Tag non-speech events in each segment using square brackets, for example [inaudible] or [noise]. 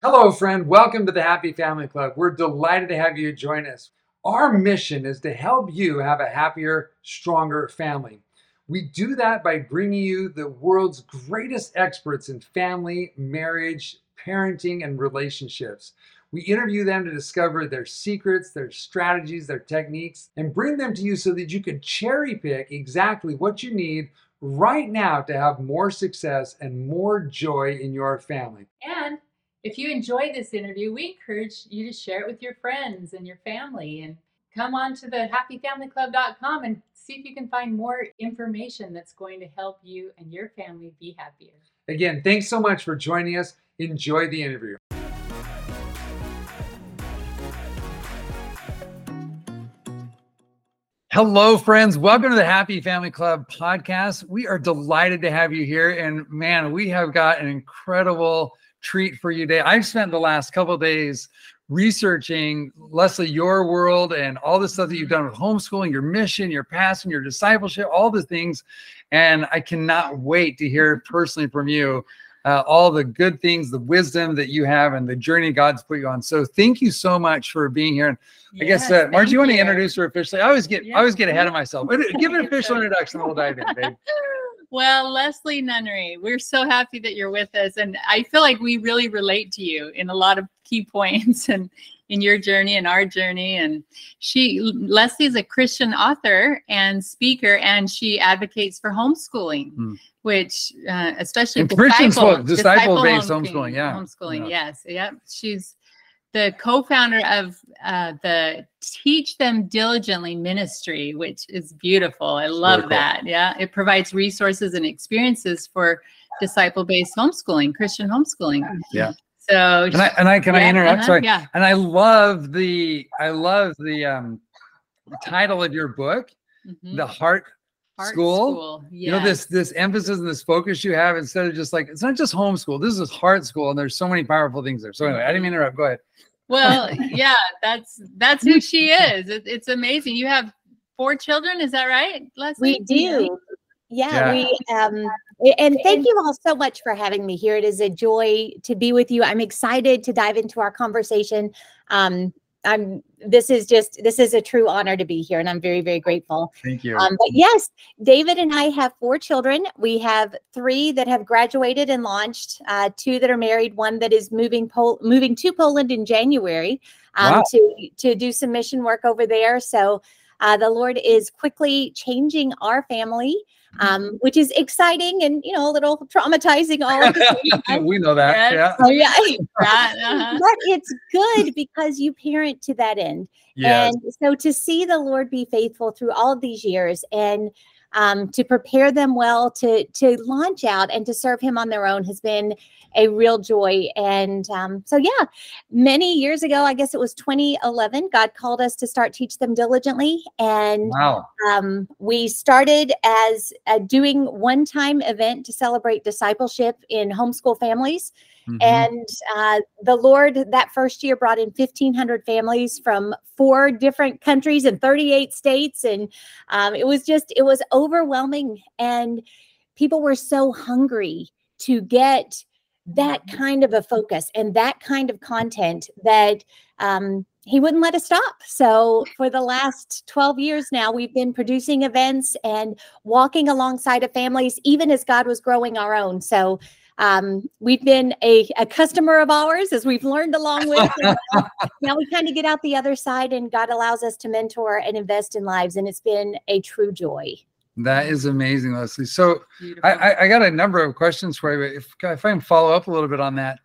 Hello, friend. Welcome to the Happy Family Club. We're delighted to have you join us. Our mission is to help you have a happier, stronger family. We do that by bringing you the world's greatest experts in family, marriage, parenting, and relationships. We interview them to discover their secrets, their strategies, their techniques, and bring them to you so that you can cherry pick exactly what you need right now to have more success and more joy in your family. And if you enjoyed this interview, we encourage you to share it with your friends and your family and come on to the happyfamilyclub.com and see if you can find more information that's going to help you and your family be happier. Again, thanks so much for joining us. Enjoy the interview. Hello, friends. Welcome to the Happy Family Club podcast. We are delighted to have you here. And man, we have got an incredible treat for you today. I've spent the last couple days researching Leslie, your world and all the stuff that you've done with homeschooling, your mission, your passion, your discipleship, all the things. And I cannot wait to hear personally from you uh, all the good things, the wisdom that you have, and the journey God's put you on. So thank you so much for being here. And I guess, uh, Marge, you want to introduce her officially? I always get, I always get ahead of myself. Give an official introduction, and we'll dive in, babe. [laughs] Well, Leslie Nunnery, we're so happy that you're with us. And I feel like we really relate to you in a lot of key [laughs] points and in your journey and our journey. And she, Leslie is a Christian author and speaker, and she advocates for homeschooling, hmm. which, uh, especially disciple, disciple based homeschooling, homeschooling, yeah. Homeschooling, yeah. yes. Yep. She's the co-founder of uh, the Teach Them Diligently ministry, which is beautiful. I love cool. that. Yeah, it provides resources and experiences for disciple-based homeschooling, Christian homeschooling. Yeah. So can I and I can yeah, I interrupt? Uh-huh, Sorry. Yeah. And I love the I love the um title of your book, mm-hmm. the Heart school. school. Yes. You know this this emphasis and this focus you have instead of just like it's not just homeschool. This is heart school, and there's so many powerful things there. So anyway, I didn't mean to interrupt. Go ahead. Well, [laughs] yeah, that's that's who she is. It, it's amazing. You have four children, is that right, Leslie? We do. Yeah, yeah, we um and thank you all so much for having me here. It is a joy to be with you. I'm excited to dive into our conversation. Um I'm this is just this is a true honor to be here and i'm very very grateful. Thank you. Um, but yes david and i have four children. We have three that have graduated and launched uh, two that are married one that is moving Pol- moving to poland in january um, wow. to to do some mission work over there. So uh, the lord is quickly changing our family um, which is exciting and you know a little traumatizing all at the same [laughs] we know that. Yeah. Oh yeah. [laughs] uh-huh. [laughs] but it's good because you parent to that end. Yes. And so to see the Lord be faithful through all of these years and um, to prepare them well to to launch out and to serve him on their own has been a real joy. And um, so, yeah, many years ago, I guess it was 2011, God called us to start Teach Them Diligently. And wow. um, we started as a doing one time event to celebrate discipleship in homeschool families. Mm-hmm. And uh, the Lord that first year brought in 1,500 families from four different countries and 38 states. And um, it was just, it was overwhelming. And people were so hungry to get that kind of a focus and that kind of content that um, he wouldn't let us stop. So for the last 12 years now, we've been producing events and walking alongside of families, even as God was growing our own. So um, we've been a, a, customer of ours as we've learned along with. [laughs] now, now we kind of get out the other side, and God allows us to mentor and invest in lives, and it's been a true joy. That is amazing, Leslie. So I, I, got a number of questions for you. If, if I can follow up a little bit on that,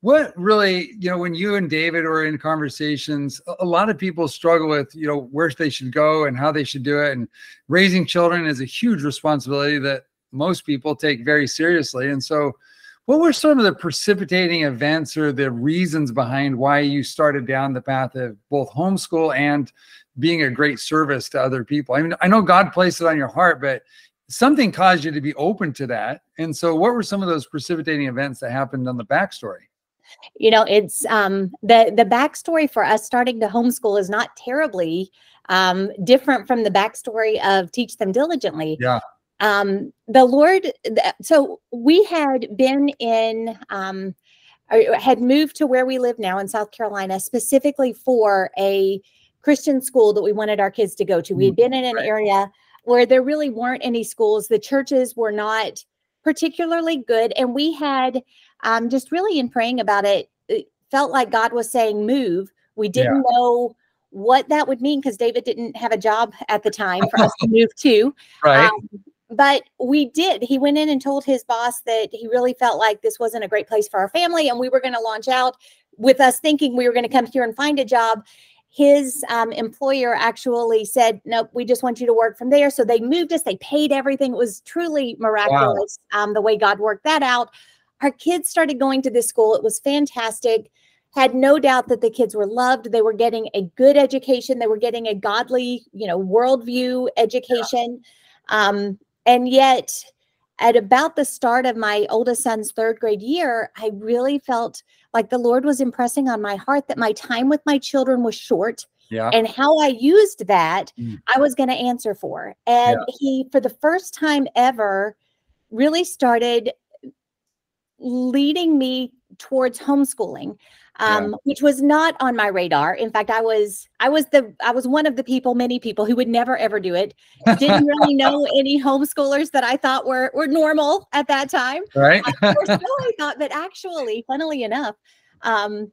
what really, you know, when you and David are in conversations, a lot of people struggle with, you know, where they should go and how they should do it. And raising children is a huge responsibility that most people take very seriously. And so, what were some of the precipitating events or the reasons behind why you started down the path of both homeschool and being a great service to other people. I mean, I know God placed it on your heart, but something caused you to be open to that. And so, what were some of those precipitating events that happened on the backstory? You know, it's um, the the backstory for us starting to homeschool is not terribly um, different from the backstory of Teach Them Diligently. Yeah. Um, the Lord, so we had been in um, had moved to where we live now in South Carolina specifically for a Christian school that we wanted our kids to go to. We had mm, been in an right. area where there really weren't any schools. The churches were not particularly good. And we had um, just really in praying about it, it felt like God was saying, move. We didn't yeah. know what that would mean because David didn't have a job at the time for us [laughs] to move to. Right. Um, but we did. He went in and told his boss that he really felt like this wasn't a great place for our family and we were going to launch out with us thinking we were going to come here and find a job. His um, employer actually said, Nope, we just want you to work from there. So they moved us, they paid everything. It was truly miraculous wow. um, the way God worked that out. Our kids started going to this school. It was fantastic had no doubt that the kids were loved they were getting a good education they were getting a godly you know worldview education yeah. um, and yet at about the start of my oldest son's third grade year i really felt like the lord was impressing on my heart that my time with my children was short yeah. and how i used that mm. i was going to answer for and yeah. he for the first time ever really started leading me towards homeschooling um, yeah. which was not on my radar. In fact, I was I was the I was one of the people, many people who would never ever do it. Didn't really [laughs] know any homeschoolers that I thought were were normal at that time. Right. I, so I thought, but actually, funnily enough, um,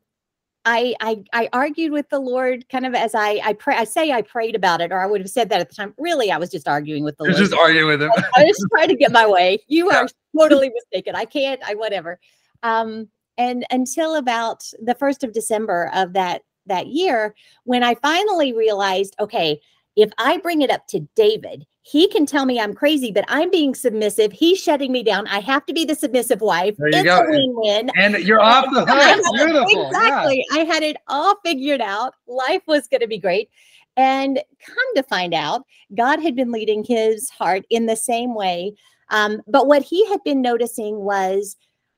I, I I argued with the Lord kind of as I I pray I say I prayed about it or I would have said that at the time. Really, I was just arguing with the You're Lord. Just arguing with him. I, I was trying to get my way. You [laughs] yeah. are totally mistaken. I can't. I whatever. Um, and until about the first of December of that that year, when I finally realized, okay, if I bring it up to David, he can tell me I'm crazy, but I'm being submissive. He's shutting me down. I have to be the submissive wife. There you it's go. a win-win. And you're off the [laughs] hook. Beautiful. Exactly. Yeah. I had it all figured out. Life was going to be great. And come to find out, God had been leading his heart in the same way. Um, but what he had been noticing was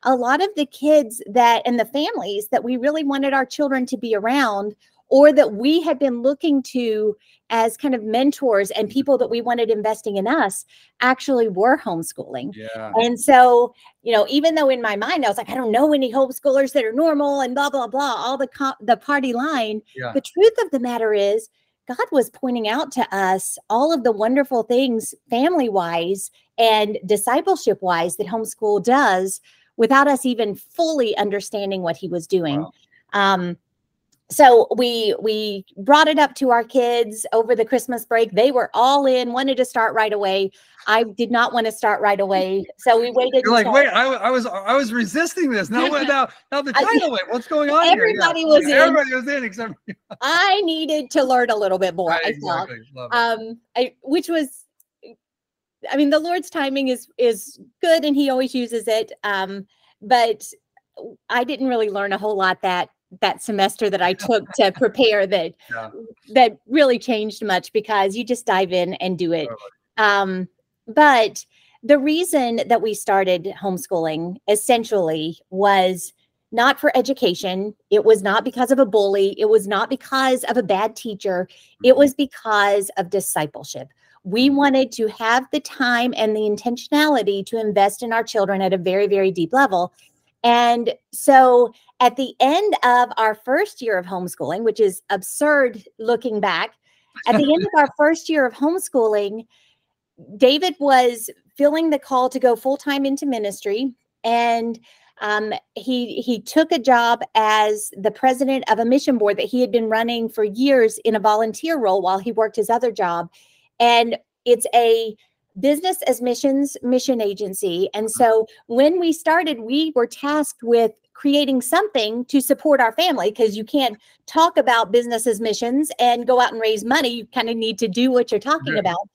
a lot of the kids that and the families that we really wanted our children to be around or that we had been looking to as kind of mentors and mm-hmm. people that we wanted investing in us actually were homeschooling. Yeah. And so, you know, even though in my mind I was like, I don't know any homeschoolers that are normal and blah blah blah, all the co- the party line. Yeah. The truth of the matter is, God was pointing out to us all of the wonderful things family wise and discipleship wise that homeschool does without us even fully understanding what he was doing. Wow. Um, so we we brought it up to our kids over the christmas break they were all in wanted to start right away i did not want to start right away so we waited You're like wait I, I, was i was resisting this now now [laughs] now the title wait what's going on everybody here? was yeah, in everybody was in except [laughs] i needed to learn a little bit more right, i exactly. um I, which was I mean, the Lord's timing is is good, and He always uses it. Um, but I didn't really learn a whole lot that that semester that I took to prepare that [laughs] yeah. that really changed much because you just dive in and do it. Um, but the reason that we started homeschooling essentially was not for education. It was not because of a bully. It was not because of a bad teacher. It mm-hmm. was because of discipleship we wanted to have the time and the intentionality to invest in our children at a very, very deep level. And so at the end of our first year of homeschooling, which is absurd looking back, at the end of our [laughs] first year of homeschooling, David was feeling the call to go full time into ministry. And um, he he took a job as the president of a mission board that he had been running for years in a volunteer role while he worked his other job and it's a business as missions mission agency. And so when we started, we were tasked with creating something to support our family because you can't talk about business as missions and go out and raise money. You kind of need to do what you're talking about.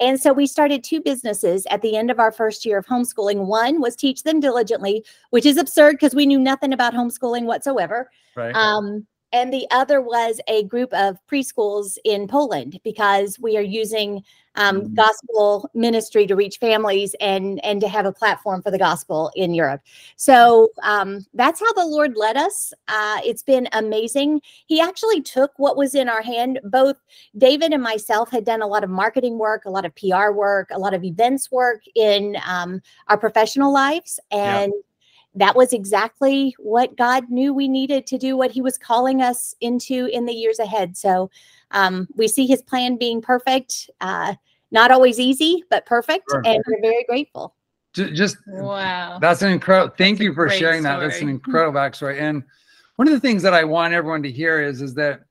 And so we started two businesses at the end of our first year of homeschooling. One was Teach Them Diligently, which is absurd because we knew nothing about homeschooling whatsoever. Right. Um, and the other was a group of preschools in Poland because we are using um, mm-hmm. gospel ministry to reach families and and to have a platform for the gospel in Europe. So um, that's how the Lord led us. Uh, it's been amazing. He actually took what was in our hand. Both David and myself had done a lot of marketing work, a lot of PR work, a lot of events work in um, our professional lives, and. Yeah that was exactly what God knew we needed to do what he was calling us into in the years ahead. So um, we see his plan being perfect, uh, not always easy, but perfect. Sure. And we're very grateful. Just wow, that's an incredible. Thank that's you for sharing story. that. That's an incredible backstory. And one of the things that I want everyone to hear is is that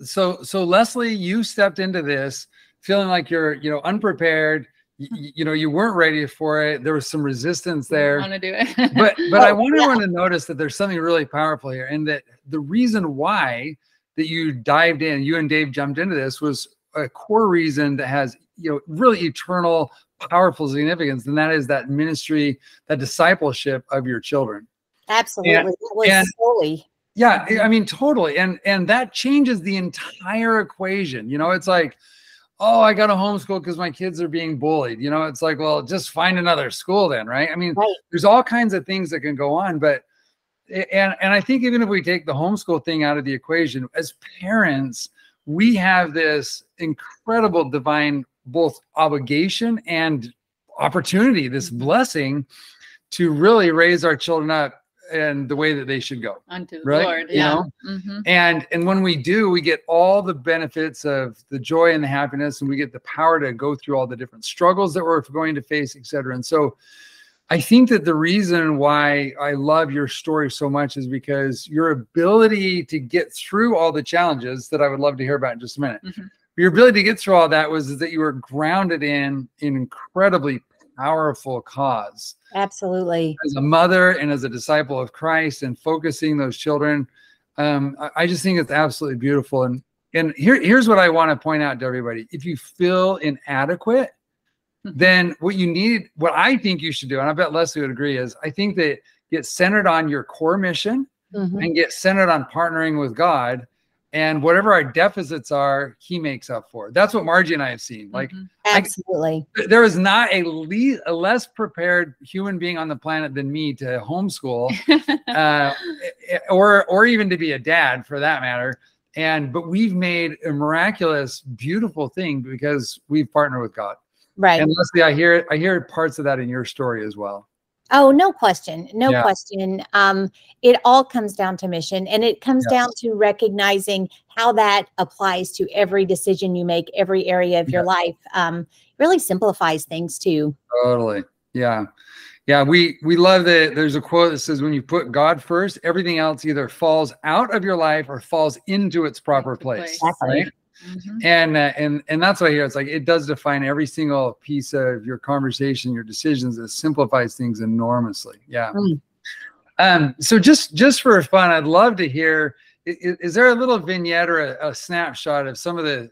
so so Leslie, you stepped into this feeling like you're you know unprepared you, you know you weren't ready for it. There was some resistance there. want to do it. [laughs] But but oh, i want yeah. everyone to notice that there's something really powerful here and that the reason why that you dived in you and dave jumped into this was a core reason that has you know really eternal powerful significance and that is that ministry that discipleship of your children. Absolutely. And, and fully. Yeah i mean totally. And and that changes the entire equation. You know it's like oh, I got to homeschool because my kids are being bullied. You know, it's like, well, just find another school then, right? I mean, right. there's all kinds of things that can go on, but and and I think even if we take the homeschool thing out of the equation, as parents, we have this incredible divine both obligation and opportunity, this mm-hmm. blessing to really raise our children up and the way that they should go unto the right? Lord. Yeah. You know? mm-hmm. And and when we do, we get all the benefits of the joy and the happiness, and we get the power to go through all the different struggles that we're going to face, et cetera. And so I think that the reason why I love your story so much is because your ability to get through all the challenges that I would love to hear about in just a minute. Mm-hmm. Your ability to get through all that was that you were grounded in an incredibly powerful cause. Absolutely. As a mother and as a disciple of Christ and focusing those children, um, I, I just think it's absolutely beautiful. And and here, here's what I want to point out to everybody. If you feel inadequate, mm-hmm. then what you need, what I think you should do, and I bet Leslie would agree, is I think that get centered on your core mission mm-hmm. and get centered on partnering with God and whatever our deficits are he makes up for that's what margie and i have seen. Like mm-hmm. absolutely. I, there is not a, le- a less prepared human being on the planet than me to homeschool [laughs] uh, or or even to be a dad for that matter. And but we've made a miraculous beautiful thing because we've partnered with god. Right. And leslie i hear i hear parts of that in your story as well Oh, no question. No yeah. question. Um, it all comes down to mission and it comes yes. down to recognizing how that applies to every decision you make, every area of yeah. your life. Um, really simplifies things too. Totally. Yeah. Yeah, we we love that there's a quote that says when you put God first, everything else either falls out of your life or falls into its proper place. Right? Mm-hmm. And uh, and and that's what I hear. It's like it does define every single piece of your conversation, your decisions. It simplifies things enormously. Yeah. Mm. Um. So just just for fun, I'd love to hear. Is, is there a little vignette or a, a, snapshot of some of the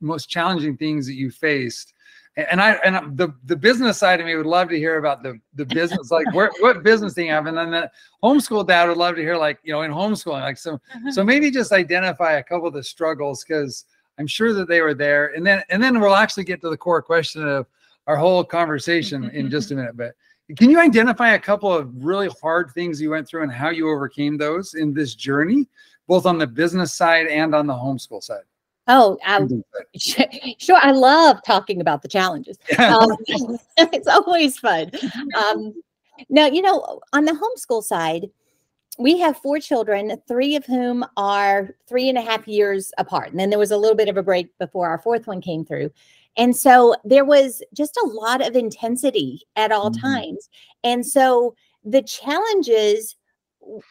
most challenging things that you faced? And I and the the business side of me would love to hear about the the business, like where [laughs] what business thing you have, and then the homeschool dad would love to hear like you know in homeschooling, like so so maybe just identify a couple of the struggles because I'm sure that they were there. And then and then we'll actually get to the core question of our whole conversation in [laughs] just a minute. But can you identify a couple of really hard things you went through and how you overcame those in this journey, both on the business side and on the homeschool side? Oh, um, [laughs] sure. I love talking about the challenges. [laughs] Yeah. Um, it's always fun. Um, now, you know, on the homeschool side, we have four children, three of whom are three and a half years apart. And then there was a little bit of a break before our fourth one came through. And so there was just a lot of intensity at all mm-hmm. times. And so the challenges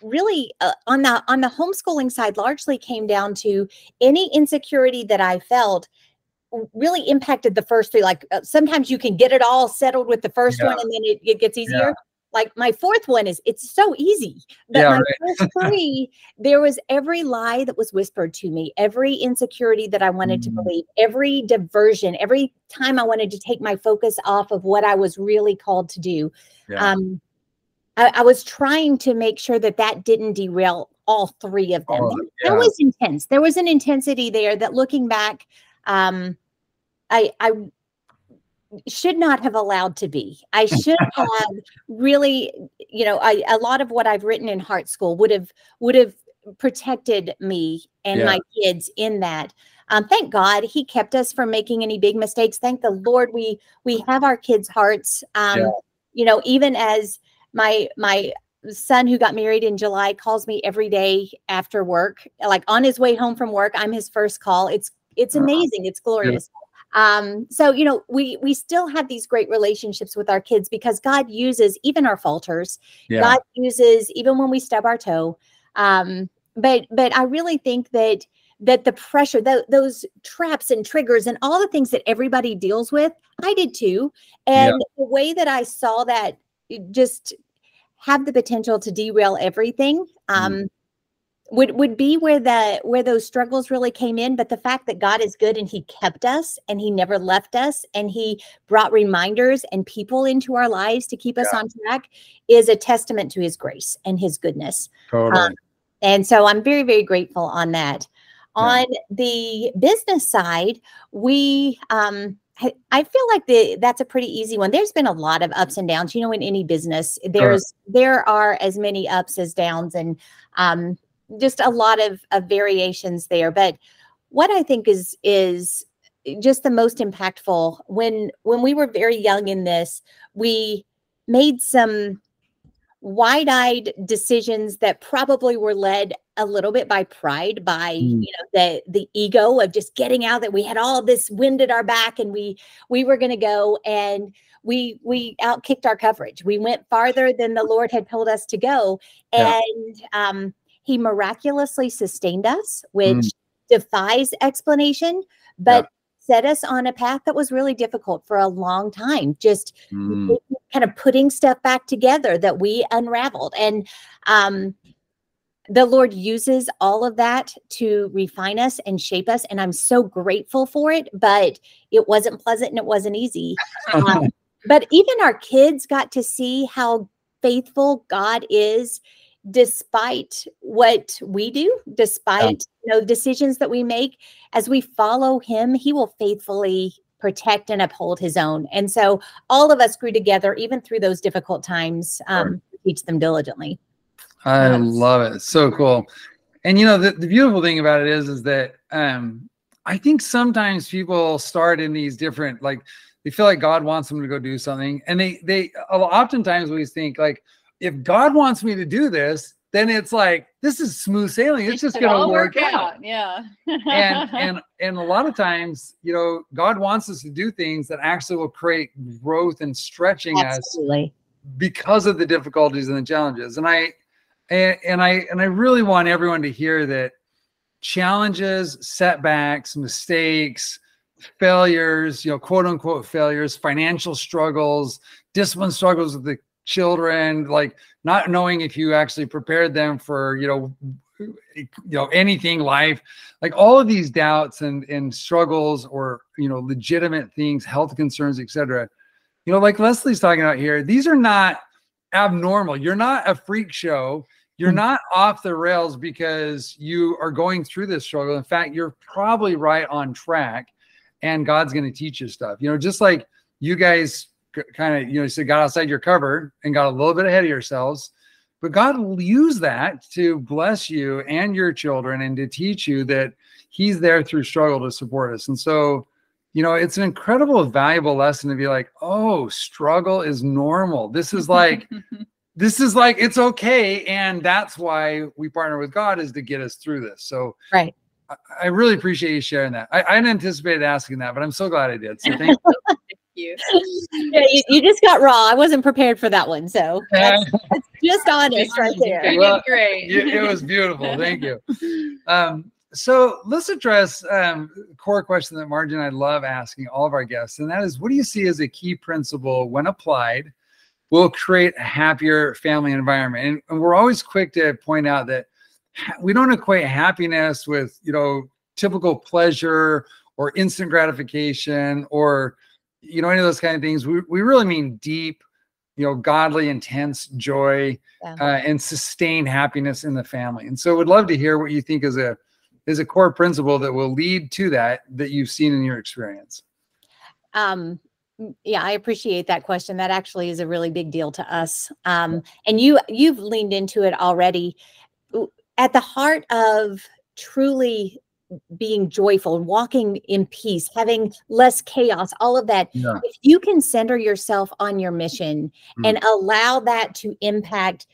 really uh, on the on the homeschooling side largely came down to any insecurity that I felt really impacted the first three like uh, sometimes you can get it all settled with the first yeah. one and then it, it gets easier yeah like my fourth one is it's so easy but yeah, my right. first [laughs] three there was every lie that was whispered to me every insecurity that i wanted mm-hmm. to believe every diversion every time i wanted to take my focus off of what i was really called to do yeah. um I, I, was trying to make sure that that didn't derail all three of them oh, yeah. that was intense there was an intensity there that looking back um I, I should not have allowed to be. I [laughs] should have really, you know, I, a lot of what I've written in Heart School would have would have protected me and yeah. my kids in that. Um, thank God he kept us from making any big mistakes. Thank the Lord we we have our kids' hearts. Um, yeah. You know, even as my my son who got married in July calls me every day after work, like on his way home from work. I'm his first call. It's it's amazing. It's glorious. Yeah. Um, so you know, we we still have these great relationships with our kids because God uses even our falters. Yeah. God uses even when we stub our toe. Um, but but I really think that that the pressure, the, those traps and triggers and all the things that everybody deals with, I did too. And yeah. the way that I saw that just have the potential to derail everything um, mm. Would would be where the where those struggles really came in. But the fact that God is good and He kept us and He never left us and He brought reminders and people into our lives to keep us yeah. on track is a testament to His grace and His goodness. Totally. Um, and so I'm very very grateful on that. Yeah. On the business side, we um, I feel like the that's a pretty easy one. There's been a lot of ups and downs. You know, in any business, there's sure. there are as many ups as downs, and um, just a lot of, of variations there. But what I think is is just the most impactful when when we were very young in this, we made some wide-eyed decisions that probably were led a little bit by pride by mm. you know the the ego of just getting out that we had all this wind at our back and we we were going to go and we we outkicked our coverage we went farther than the lord had told us to go and yeah. um he miraculously sustained us which mm. defies explanation but yeah set us on a path that was really difficult for a long time just mm. kind of putting stuff back together that we unraveled and um the Lord uses all of that to refine us and shape us. And I'm so grateful for it, but it wasn't pleasant and it wasn't easy. [laughs] Um, but even our kids got to see how faithful God is despite what we do, despite you know decisions that we make. As we follow him, he will faithfully protect and uphold his own. And so all of us grew together, even through those difficult times, um, sure. teach them diligently. I yes. love it. So cool. And you know, the, the beautiful thing about it is, is that um, I think sometimes people start in these different, like they feel like God wants them to go do something. And they, they oftentimes we think like, if God wants me to do this, then it's like this is smooth sailing. It's just going to work, out. out. Yeah. and [laughs] and and a lot of times, you know, God wants us to do things that actually will create growth and stretching Absolutely. us because of the difficulties and the challenges. And I and, and I and I really want everyone to hear that challenges, setbacks, mistakes, failures, you know, quote unquote failures, financial struggles, discipline struggles with the children, like not knowing if you actually prepared them for, you know, you know anything life like all of these doubts and and struggles or you know legitimate things health concerns etc you know like leslie's talking about here these are not abnormal you're not a freak show you're mm. not off the rails because you are going through this struggle. In fact, you're probably right on track and God's going to teach you stuff. You know, just like you guys kind of, you know, said got outside your cover and got a little bit ahead of yourselves. But God will use that to bless you and your children and to teach you that He's there through struggle to support us. And so, you know, it's an incredible, valuable lesson to be like, oh, struggle is normal. This is like [laughs] this is like it's okay and that's why we partner with god is to get us through this so right i, I really appreciate you sharing that I, I, didn't anticipate asking that but i'm so glad i did so thank you [laughs] [laughs] yeah, you, you, just got raw. I wasn't prepared for that one so that's, [laughs] that's just honest right there. Well, great. it, it, was beautiful. Thank you. [laughs] Um, so let's address um, core question that margie and i love asking all of our guests and that is what do you see as a key principle when applied will create a happier family environment. And, and we're always quick to point out that we don't equate happiness with, you know, typical pleasure or instant gratification or, you know, any of those kind of things. We, we really mean deep, you know, godly, intense joy yeah. uh, and sustained happiness in the family. And so we'd love to hear what you think is a, is a core principle that will lead to that, that you've seen in your experience. Um, yeah i appreciate that question that actually is a really big deal to us um, and you you've leaned into it already at the heart of truly being joyful walking in peace having less chaos all of that yeah. if you can center yourself on your mission mm. and allow that to impact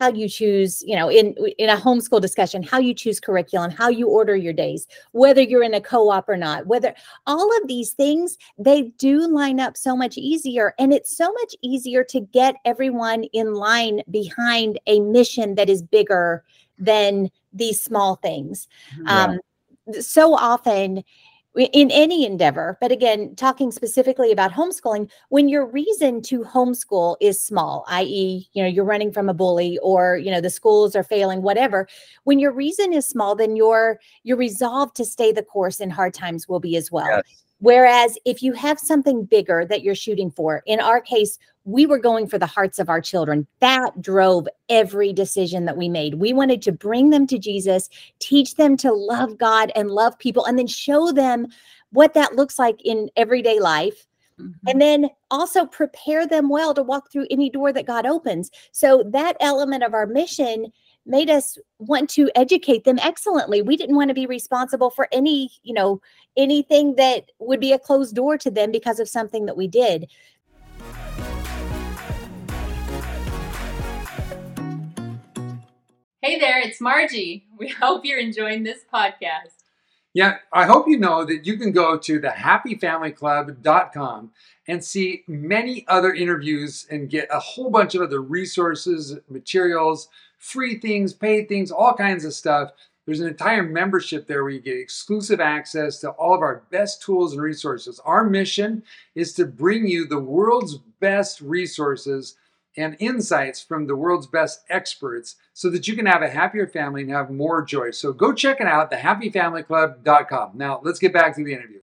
how you choose, you know, in in a homeschool discussion, how you choose curriculum, how you order your days, whether you're in a co-op or not, whether all of these things they do line up so much easier and it's so much easier to get everyone in line behind a mission that is bigger than these small things. Yeah. Um so often in any endeavor but again talking specifically about homeschooling when your reason to homeschool is small i.e you know you're running from a bully or you know the schools are failing whatever when your reason is small then your your resolve to stay the course in hard times will be as well yes. Whereas if you have something bigger that you're shooting for, in our case, we were going for the hearts of our children. That drove every decision that we made. We wanted to bring them to Jesus, teach them to love God and love people, and then show them what that looks like in everyday life. Mm-hmm. And then also prepare them well to walk through any door that God opens. So, that element of our mission made us want to educate them excellently. We didn't want to be responsible for any, you know, anything that would be a closed door to them because of something that we did. Hey there, it's Margie. We hope you're enjoying this podcast. Yeah, I hope you know that you can go to the happyfamilyclub.com and see many other interviews and get a whole bunch of other resources, materials, free things, paid things, all kinds of stuff. There's an entire membership there where you get exclusive access to all of our best tools and resources. Our mission is to bring you the world's best resources and insights from the world's best experts so that you can have a happier family and have more joy. So go check it out, thehappyfamilyclub.com. Now, let's get back to the interview.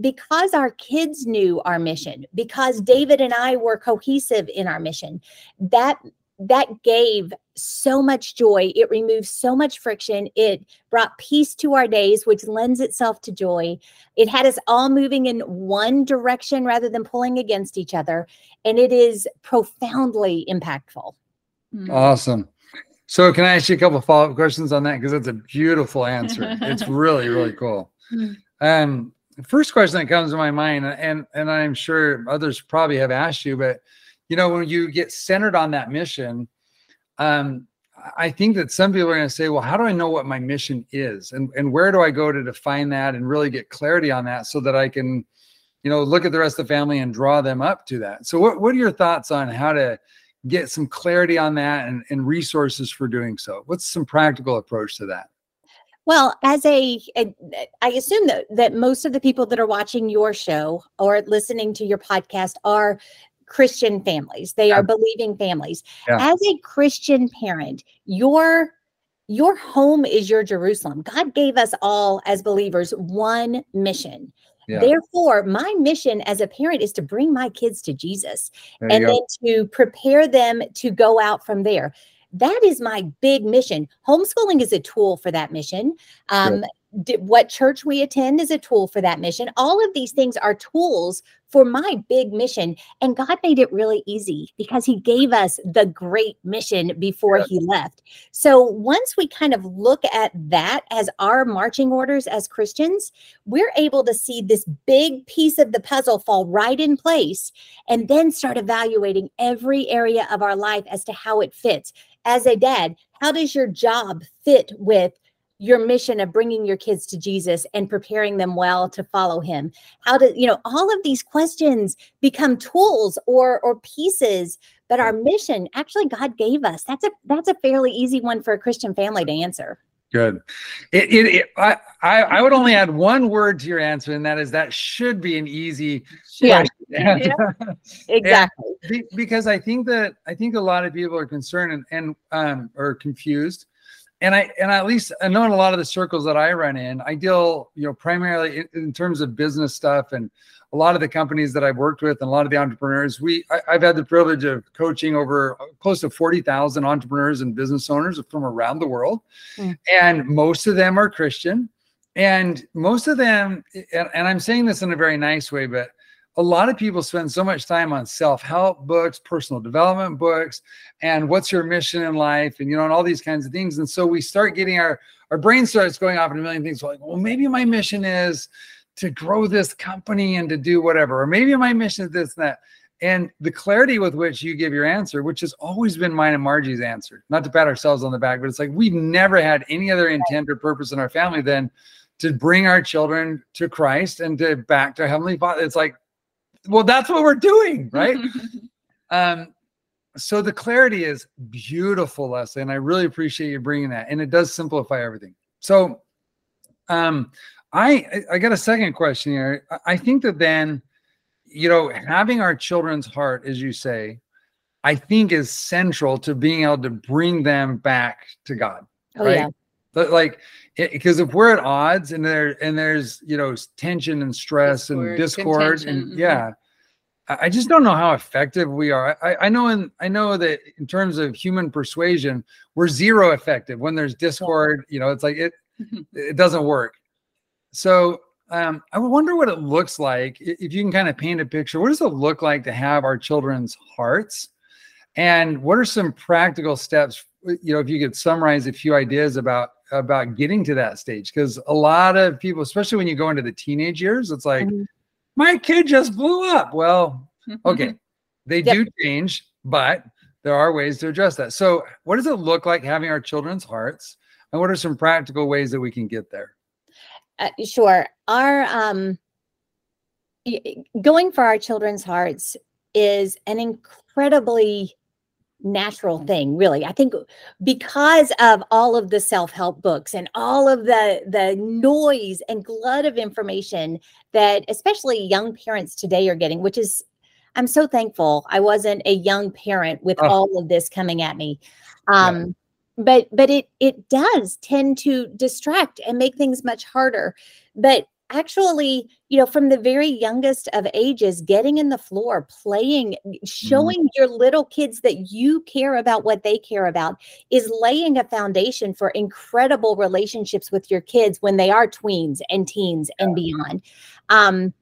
Because our kids knew our mission, because David and I were cohesive in our mission, that that gave so much joy. It removed so much friction. It brought peace to our days, which lends itself to joy. It had us all moving in one direction rather than pulling against each other. And it is profoundly impactful. Hmm. Awesome. So, can I ask you a couple follow up questions on that? Because it's a beautiful answer. it's [laughs] really, really cool. Hmm. Um, first question that comes to my mind, and and I'm sure others probably have asked you, but you know, when you get centered on that mission, um, I think that some people are going to say, well, how do I know what my mission is, and and where do I go to define that and really get clarity on that, so that I can, you know, look at the rest of the family and draw them up to that. So, what what are your thoughts on how to get some clarity on that and, and resources for doing so? What's some practical approach to that? Well, as a, a, I assume that that most of the people that are watching your show or listening to your podcast are Christian families. They are believing families. Yeah. As a Christian parent, your your home is your Jerusalem. God gave us all as believers one mission. Yeah. Therefore, my mission as a parent is to bring my kids to Jesus and then to prepare them to go out from there. That is my big mission. Homeschooling is a tool for that mission. Um, what church we attend is a tool for that mission. All of these things are tools for my big mission. And God made it really easy because He gave us the great mission before He left. So once we kind of look at that as our marching orders as Christians, we're able to see this big piece of the puzzle fall right in place and then start evaluating every area of our life as to how it fits. As a dad, how does your job fit with? your mission of bringing your kids to Jesus and preparing them well to follow him? How do you know all of these questions become tools or or pieces but our mission actually God gave us. That's a that's a fairly easy one for a Christian family to answer. Good. It, it, it I, I would only add one word to your answer and that is that should be an easy yeah, yeah. [laughs] exactly be, because I think that I think a lot of people are concerned and, and um or confused and I and I, at least I know in a lot of the circles that I run in, I deal you know primarily in, in, terms of business stuff and a lot of the companies that I've worked with and a lot of the entrepreneurs. We I, have had the privilege of coaching over close to forty thousand entrepreneurs and business owners from around the world, mm. and most of them are Christian, and most of them, and, and I'm saying this in a very nice way, but a lot of people spend so much time on self-help books personal development books and what's your mission in life and you know and all these kinds of things and so we start getting our our brain starts going off in a million things like well maybe my mission is to grow this company and to do whatever, or maybe my mission is this and that. And the clarity with which you give your answer, which has always been mine and Margie's answer, not to pat ourselves on the back, but it's like we've never had any other intent or purpose in our family than to bring our children to Christ and to back to Heavenly Father. It's like, well, that's what we're doing, [laughs] right? um, so the clarity is beautiful, Leslie, and I really appreciate you bringing that. And it does simplify everything. So, um, I I got a second question here. I think that then, you know, having our children's heart, as you say, I think is central to being able to bring them back to God. Oh, right? Yeah. But like because if we're at odds and there and there's you know tension and stress discord, and discord and mm-hmm. yeah I just don't know how effective we are. I, I know in I know that in terms of human persuasion, we're zero effective. When there's discord, you know, it's like it mm-hmm. it doesn't work. So um, I wonder what it looks like if you can kind of paint a picture. What does it look like to have our children's hearts? And what are some practical steps? You know, if you could summarize a few ideas about about getting to that stage, because a lot of people, especially when you go into the teenage years, it's like. Mm-hmm my kid just blew up. Well, okay, they yep. do change, but there are ways to address that. So, what does it look like having our children's hearts, and what are some practical ways that we can get there? Uh, sure. Our um, going for our children's hearts is an incredibly natural thing really i think because of all of the self-help books and all of the the noise and glut of information that especially young parents today are getting which is i'm so thankful i wasn't a young parent with oh. all of this coming at me um yeah. but but it it does tend to distract and make things much harder but actually, you know, from the very youngest of ages, getting in the floor, playing, mm-hmm. showing mm. your little kids that you care about what they care about is laying a foundation for incredible relationships with your kids when they are tweens and teens and beyond. Um,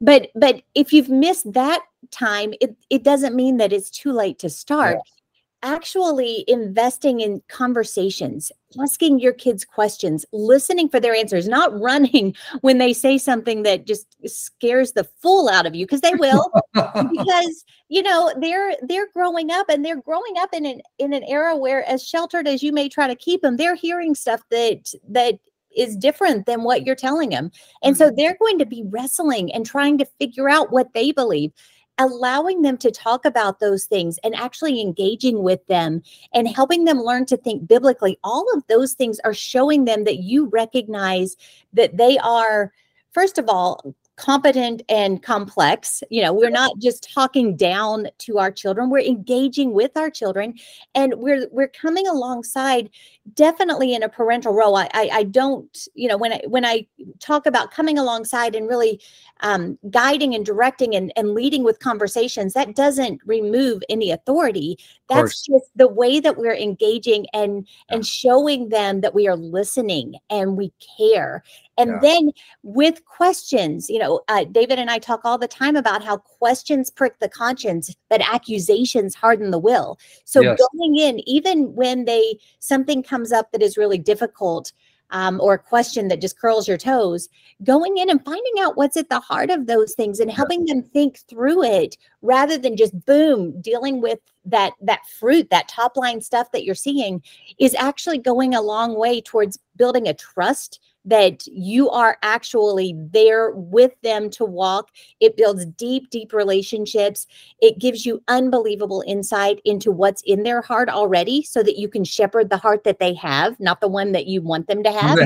but but if you've missed that time, it, it doesn't mean that it's too late to start. Yeah actually investing in conversations, asking your kids questions, listening for their answers, not running [laughs] when they say something that just scares the fool out of you because they will [laughs] because you know they're they're growing up and they're growing up in an in an era where as sheltered as you may try to keep them, they're hearing stuff that that is different than what you're telling them. And so mm-hmm. they're going to be wrestling and trying to figure out what they believe allowing them to talk about those things and actually engaging with them and helping them learn to think biblically, all of those things are showing them that you recognize that they are, first of all, competent and complex. You know, we're not just talking down to our children, we're engaging with our children and we're we're coming alongside definitely in a parental role. I I, I don't, you know, when I when I talk about coming alongside and really um, guiding and directing and, and leading with conversations, that doesn't remove any authority. That's just the way that we're engaging and and showing them that we are listening and we care. And yeah. then with questions, you know, uh, David and I talk all the time about how questions prick the conscience, but accusations harden the will. So yes. going in, even when they something comes up that is really difficult, um, or a question that just curls your toes, going in and finding out what's at the heart of those things and helping them think through it rather than just boom dealing with that that fruit that top line stuff that you're seeing is actually going a long way towards building a trust that you are actually there with them to walk. It builds deep, deep relationships. It gives you unbelievable insight into what's in their heart already so that you can shepherd the heart that they have, not the one that you want them to have.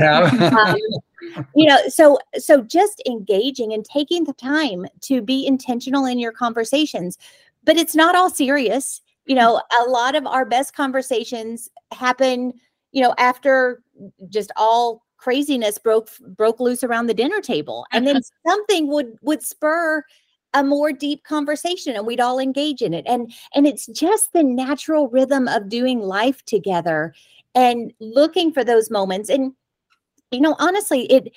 um, [laughs] you know, so so just engaging and taking the time to be intentional in your conversations. But it's not all serious. You know, a lot of our best conversations happen, you know, after just all craziness broke broke loose around the dinner table and then [laughs] something would would spur a more deep conversation and we'd all engage in it. And and it's just the natural rhythm of doing life together and looking for those moments. And you know honestly it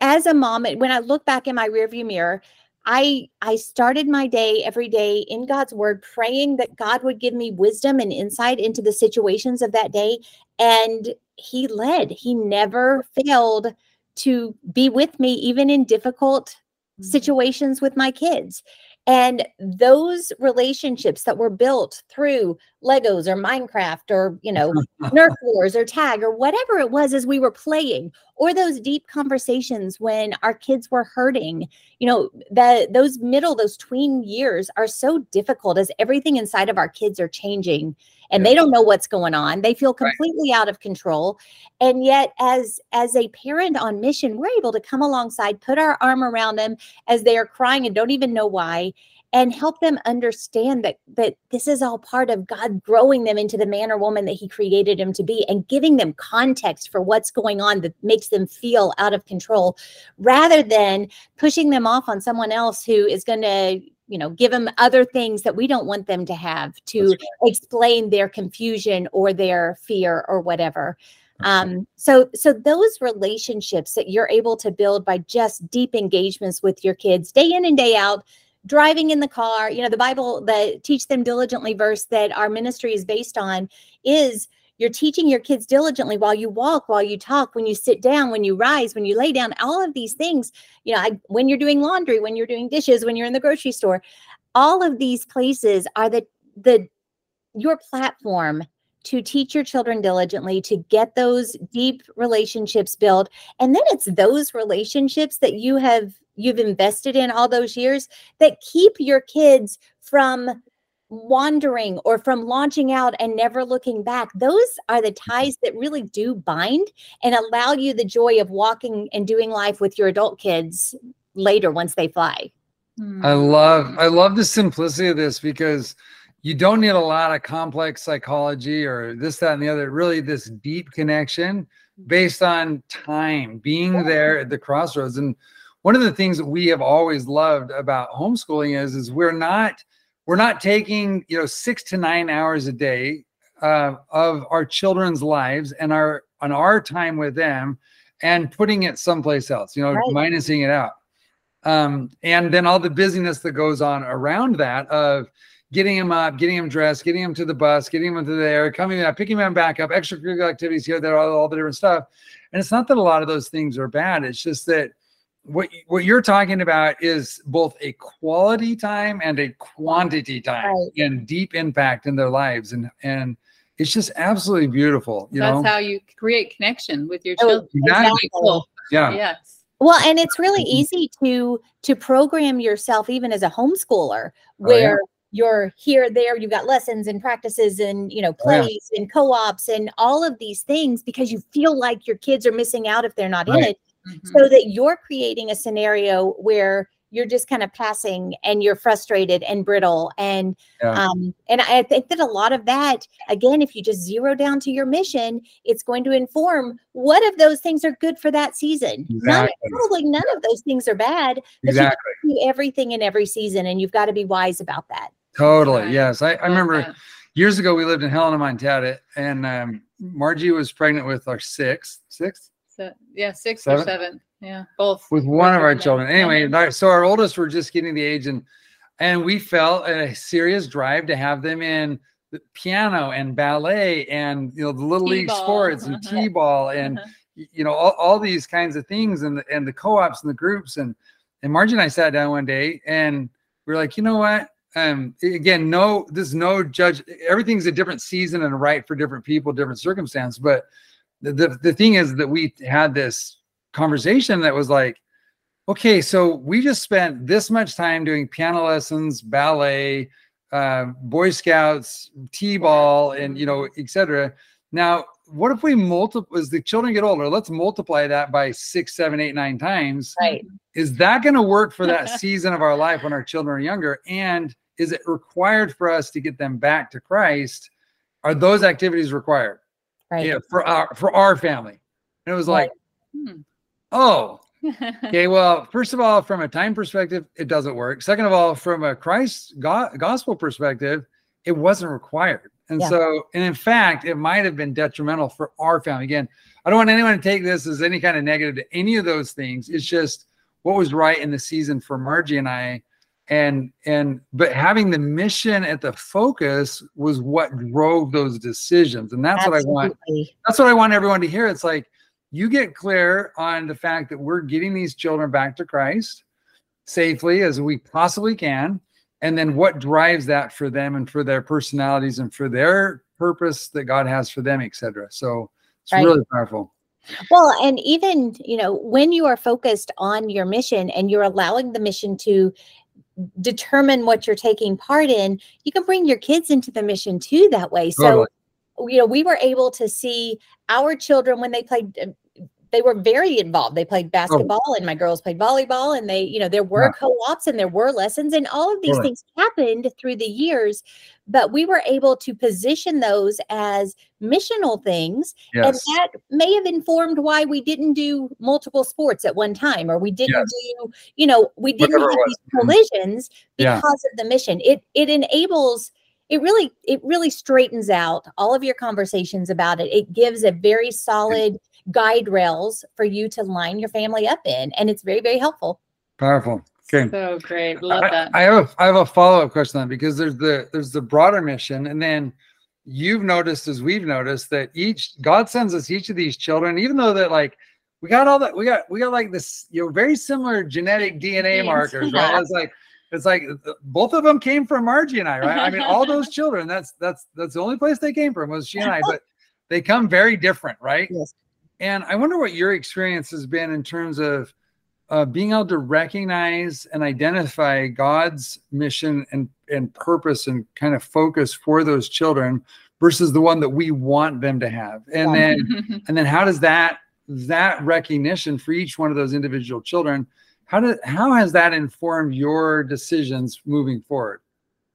as a mom when i look back in my rearview mirror I I started my day every day in God's word praying that God would give me wisdom and insight into the situations of that day and he led. He never failed to be with me even in difficult mm-hmm. situations with my kids and those relationships that were built through Legos or Minecraft or, you know, [laughs] Nerf Wars or Tag or whatever it was as we were playing, or those deep conversations when our kids were hurting, you know, that those middle, those tween years are so difficult as everything inside of our kids are changing and they don't know what's going on. They feel completely right. out of control. And yet as as a parent on mission, we're able to come alongside, put our arm around them as they are crying and don't even know why and help them understand that that this is all part of God growing them into the man or woman that he created them to be and giving them context for what's going on that makes them feel out of control rather than pushing them off on someone else who is going to you know give them other things that we don't want them to have to right. explain their confusion or their fear or whatever um, so so those relationships that you're able to build by just deep engagements with your kids day in and day out driving in the car you know the bible the teach them diligently verse that our ministry is based on is you're teaching your kids diligently while you walk while you talk when you sit down when you rise when you lay down all of these things you know I, when you're doing laundry when you're doing dishes when you're in the grocery store all of these places are the the your platform to teach your children diligently to get those deep relationships built. And then it's those relationships that you have you've invested in all those years that keep your kids from wandering or from launching out and never looking back. Those are the ties that really do bind and allow you the joy of walking and doing life with your adult kids later once they fly. Hmm. I love i love the simplicity of this because you don't need a lot of complex psychology or this that and the other really this deep connection based on time being there at the crossroads. And one of the things that we have always loved about homeschooling is is we're not we're not taking you know six to nine hours a day uh, of our children's lives and our on our time with them and putting it someplace else you know right. minusing it out um, and then all the busyness that goes on around that of getting him up, getting him dressed, getting him to the bus, getting him into there, coming up, picking him back up, extracurricular activities here, there, all, all the different stuff. And it's not that a lot of those things are bad. It's just that what what you're talking about is both a quality time and a quantity time right. and deep impact in their lives and and it's just absolutely beautiful you that's know? how you create connection with your children exactly. Cool. yeah yes well and it's really mm-hmm. easy to to program yourself even as a homeschooler where oh, yeah you're here there you've got lessons and practices and you know plays oh, yeah. and co-ops and all of these things because you feel like your kids are missing out if they're not right. in it mm-hmm. so that you're creating a scenario where you're just kind of passing and you're frustrated and brittle and yeah. um and i think that a lot of that again if you just zero down to your mission it's going to inform what of those things are good for that season exactly. none, probably none of those things are bad but exactly. you do everything in every season and you've got to be wise about that totally yes i, I remember years ago we lived in helena montana and um, margie was pregnant with our sixth sixth so, yeah, six seven? or seven. Yeah, both. With one of our children. Anyway, so our oldest were just getting the age, and and we felt a serious drive to have them in piano and ballet and you know the little T-ball. league sports and uh-huh. t-ball and uh-huh. you know all, all these kinds of things and the, and the co-ops and the groups and and Margie and I sat down one day and we are like, you know what? Um, again, no, there's no judge. Everything's a different season and right for different people, different circumstance. But the, the, the thing is that we had this conversation that was like, okay, so we just spent this much time doing piano lessons, ballet, uh, Boy Scouts, T-ball, and you know, etc. Now, what if we multiply as the children get older? Let's multiply that by six, seven, eight, nine times. Right. Is that going to work for that [laughs] season of our life when our children are younger? And is it required for us to get them back to Christ? Are those activities required? Right. Yeah, for our for our family. And it was like, right. hmm. oh, [laughs] okay. Well, first of all, from a time perspective, it doesn't work. Second of all, from a Christ go- gospel perspective, it wasn't required. And yeah. so, and in fact, it might have been detrimental for our family. Again, I don't want anyone to take this as any kind of negative to any of those things. It's just what was right in the season for Margie and I and and but having the mission at the focus was what drove those decisions and that's Absolutely. what i want that's what i want everyone to hear it's like you get clear on the fact that we're getting these children back to Christ safely as we possibly can. And then what drives that for them and for their personalities and for their purpose that God has for them, etc. So it's right. really powerful. Well, and even, you know, when you are focused on your mission and you're allowing the mission to determine what you're taking part in, you can bring your kids into the mission too that way. So, totally. you know, we were able to see our children when they played they were very involved. They played oh. basketball oh. and my girls played volleyball and they, you know, there were co-ops and there were lessons and all of these right. things happened through the years, but we were able to position those as missional things. Yes. And that may have informed why we didn't do multiple sports at one time or we didn't yes. do, you know, we didn't Whatever have these mm-hmm. collisions yeah. because of the mission. It it enables it really it really straightens out all of your conversations about it. It gives a very solid guide rails for you to line your family up in. And it's very, very helpful. Powerful. Okay. So great. Love I, that. I have a, I have a follow-up question on because there's the there's the broader mission and then you've noticed as we've noticed that each God sends us each of these children, even though that like we got all that we got we got like this you know very similar genetic DNA markers, [laughs] right? It's like it's like both of them came from Margie and I, right? I mean, all [laughs] those children, that's that's that's the only place they came from was she and I, [laughs] but they come very different, right? Yes. And I wonder what your experience has been in terms of uh, being able to recognize and identify God's mission and, and purpose and kind of focus for those children versus the one that we want them to have. And then [laughs] and then how does that that recognition for each one of those individual children, how did how has that informed your decisions moving forward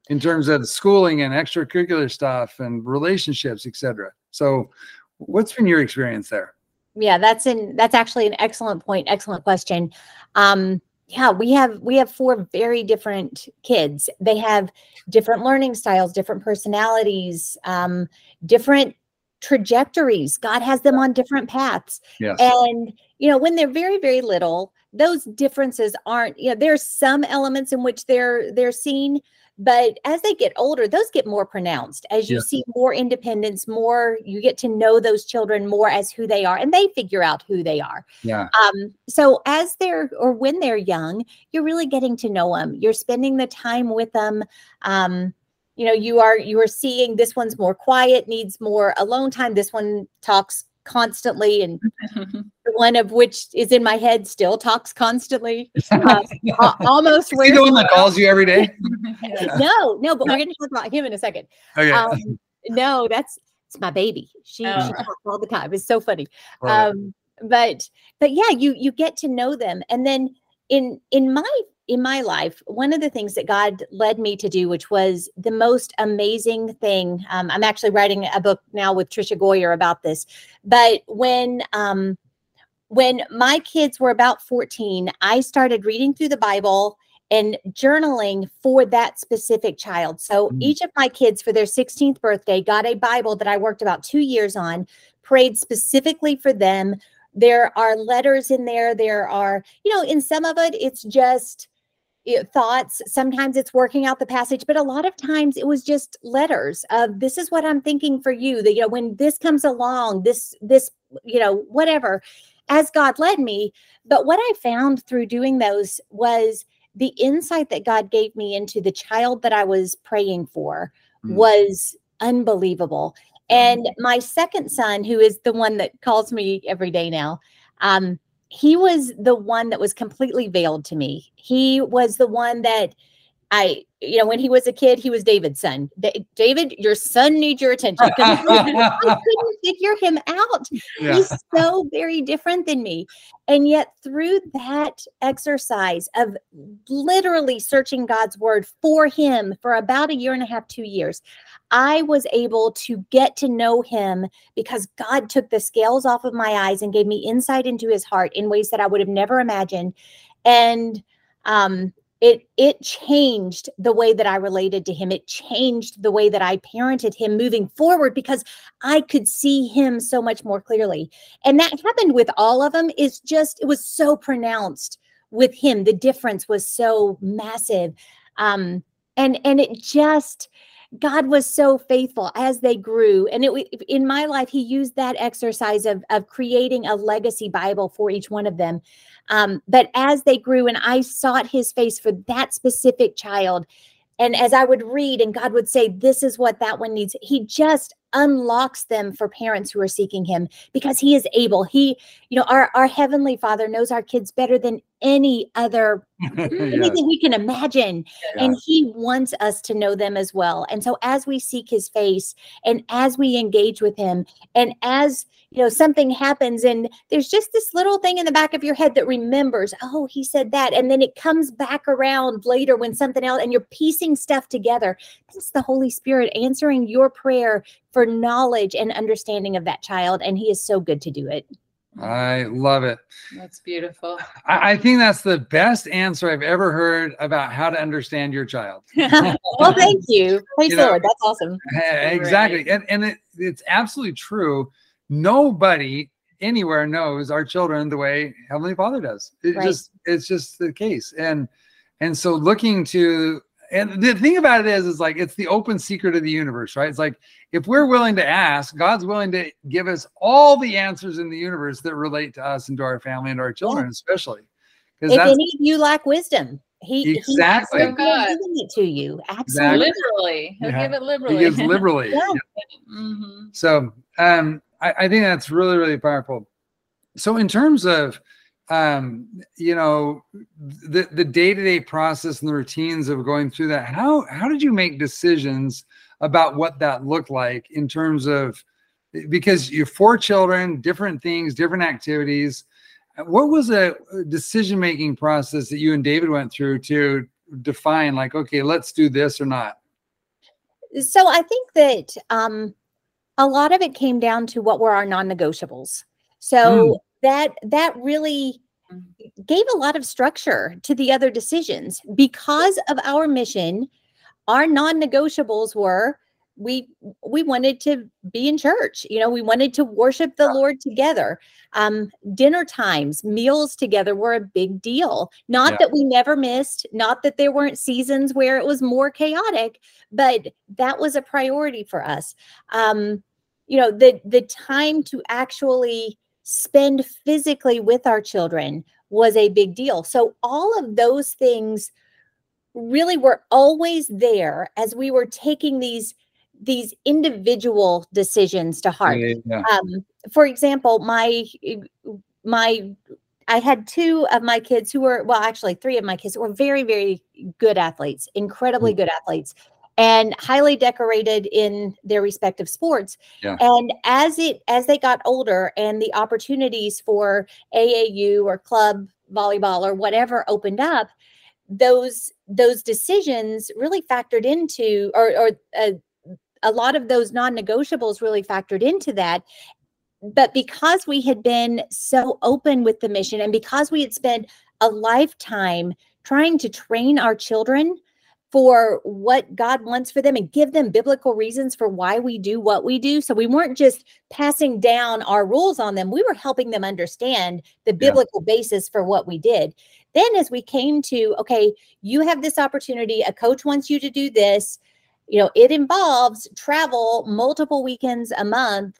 in terms of schooling and extracurricular stuff and relationships, etc. So what's been your experience there? Yeah that's in that's actually an excellent point excellent question. Um yeah we have we have four very different kids. They have different learning styles different personalities um different trajectories. God has them on different paths. Yes. and you know when they're very very little those differences aren't you know there's some elements in which they're they're seen but as they get older those get more pronounced. As you yeah. see more independence more you get to know those children more as who they are and they figure out who they are. Yeah. Um so as they're or when they're young you're really getting to know them you're spending the time with them um you know you are you are seeing this one's more quiet needs more alone time. This one talks constantly and [laughs] one of which is in my head still talks constantly. [laughs] Uh, almost is he the one that calls you every day? [laughs] No no but we're going to talk about him in a second. Okay. Um, no that's it's my baby. She, oh. she talks all the time. It's so funny. Right. um but but yeah you you get to know them. And then in in my in my life, one of the things that God led me to do, which was the most amazing thing, um, I'm actually writing a book now with Tricia Goyer about this. But when um, when my kids were about 14, I started reading through the Bible and journaling for that specific child. So mm. each of my kids for their 16th birthday got a Bible that I worked about two years on, prayed specifically for them. There are letters in there. There are, you know, in some of it, it's just thoughts. Sometimes it's working out the passage, but a lot of times it was just letters of this is what I'm thinking for you. That you know, when this comes along, this, this, you know, whatever, as God led me. But what I found through doing those was the insight that God gave me into the child that I was praying for mm. was unbelievable. And my second son, who is the one that calls me every day now, um, he was the one that was completely veiled to me. He was the one that I, you know, when he was a kid, he was David's son. David, your son needs your attention. I [laughs] couldn't figure him out. Yeah. He's so very different than me. And yet, through that exercise of literally searching God's word for him for about a year and a half, two years, I was able to get to know him because God took the scales off of my eyes and gave me insight into his heart in ways that I would have never imagined. And um, it it changed the way that I related to him. It changed the way that I parented him moving forward because I could see him so much more clearly. And that happened with all of them. Is just it was so pronounced with him. The difference was so massive. Um, and and it just God was so faithful as they grew. And it in my life, he used that exercise of, of creating a legacy Bible for each one of them. Um, but as they grew and I sought his face for that specific child, and as I would read, and God would say, This is what that one needs, he just unlocks them for parents who are seeking him because he is able. He, you know, our, our heavenly father knows our kids better than any other [laughs] anything we can imagine yeah. and he wants us to know them as well and so as we seek his face and as we engage with him and as you know something happens and there's just this little thing in the back of your head that remembers oh he said that and then it comes back around later when something else and you're piecing stuff together that's the holy spirit answering your prayer for knowledge and understanding of that child and he is so good to do it I love it. That's beautiful. I, I, think that's the best answer I've ever heard about how to understand your child. [laughs] well, thank you. Praise you the Lord. That's awesome. Eh, exactly. Right. And, and it, it's absolutely true. Nobody anywhere knows our children the way Heavenly Father does. It right. just it's just the case. And and so looking to and the thing about it is, is like it's the open secret of the universe, right? It's like if we're willing to ask, God's willing to give us all the answers in the universe that relate to us and to our family and to our children, yeah. especially. If any of you lack wisdom, he exactly he's giving it to you. Absolutely, exactly. liberally. He'll yeah. give it liberally. He gives liberally. [laughs] yeah. yeah. Mm-hmm. So, um, I, I think that's really, really powerful. So, in terms of um, you know, the the day to day process and the routines of going through that. How how did you make decisions about what that looked like in terms of because you have four children, different things, different activities. What was a decision making process that you and David went through to define like, okay, let's do this or not? So I think that um, a lot of it came down to what were our non-negotiables. So mm that that really mm-hmm. gave a lot of structure to the other decisions because of our mission. Our non-negotiables were we we wanted to be in church you know we wanted to worship the lord together. Um dinner times meals together were a big deal. Not yeah. that we never missed not that there weren't seasons where it was more chaotic but that was a priority for us. Um you know the the time to actually spend physically with our children was a big deal. So all of those things really were always there as we were taking these these individual decisions to heart. Yeah. Um, for example, my my I had two of my kids who were well, actually three of my kids were very very good athletes, incredibly mm. good athletes and highly decorated in their respective sports. Yeah. And as it as they got older and the opportunities for AAU or club volleyball or whatever opened up, those those decisions really factored into or or uh, a lot of those non-negotiables really factored into that but because we had been so open with the mission and because we had spent a lifetime trying to train our children for what God wants for them and give them biblical reasons for why we do what we do. So we weren't just passing down our rules on them, we were helping them understand the biblical yeah. basis for what we did. Then, as we came to, okay, you have this opportunity, a coach wants you to do this, you know, it involves travel multiple weekends a month.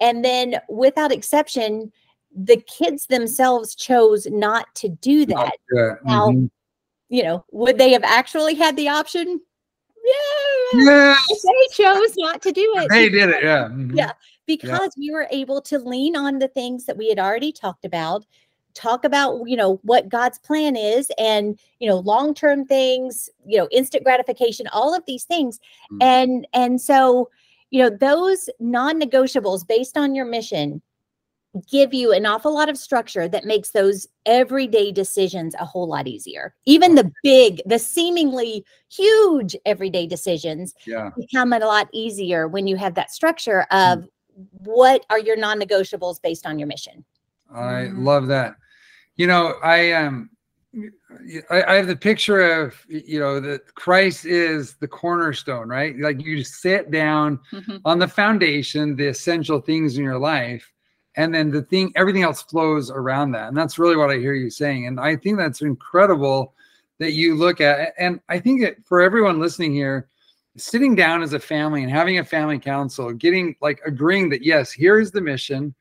And then, without exception, the kids themselves chose not to do that. Yeah. Now, mm-hmm you know, would they have actually had the option? Yeah. yeah. They chose not to do it. They did it. Yeah. Mm-hmm. Yeah. Because yeah. we were able to lean on the things that we had already talked about, talk about, you know, what God's plan is and, you know, long-term things, you know, instant gratification, all of these things. Mm-hmm. And and so, you know, those non-negotiables based on your mission give you an awful lot of structure that makes those everyday decisions a whole lot easier. Even the big, the seemingly huge everyday decisions yeah. become a lot easier when you have that structure of mm. what are your non-negotiables based on your mission. I mm. love that. You know, I um I, I have the picture of you know that Christ is the cornerstone, right? Like you sit down mm-hmm. on the foundation, the essential things in your life, and then the thing everything else flows around that and that's really what i hear you saying and i think that's incredible that you look at and i think that for everyone listening here sitting down as a family and having a family council, getting like agreeing that yes, here is the mission,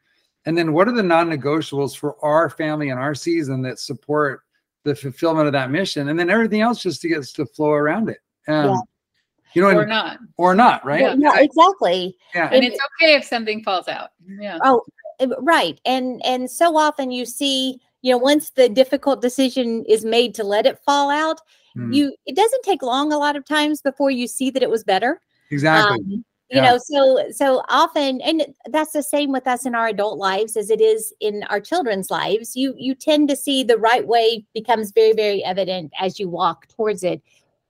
and then what are the non-negotiables for our family and our season that support the fulfillment of that mission, and then everything else just gets to flow around it. Um, yeah. You know, or not, or not, right? Yeah, no, exactly. Yeah, and it's okay if something falls out. Yeah. Oh, right. And and so often you see, you know, once the difficult decision is made to let it fall out, mm. you it doesn't take long a lot of times before you see that it was better. Exactly. Um, you yeah. know so so often and that's the same with us in our adult lives as it is in our children's lives you you tend to see the right way becomes very very evident as you walk towards it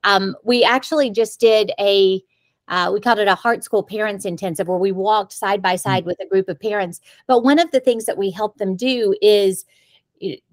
um, we actually just did a uh, we called it a heart school parents intensive where we walked side by mm. side with a group of parents but one of the things that we help them do is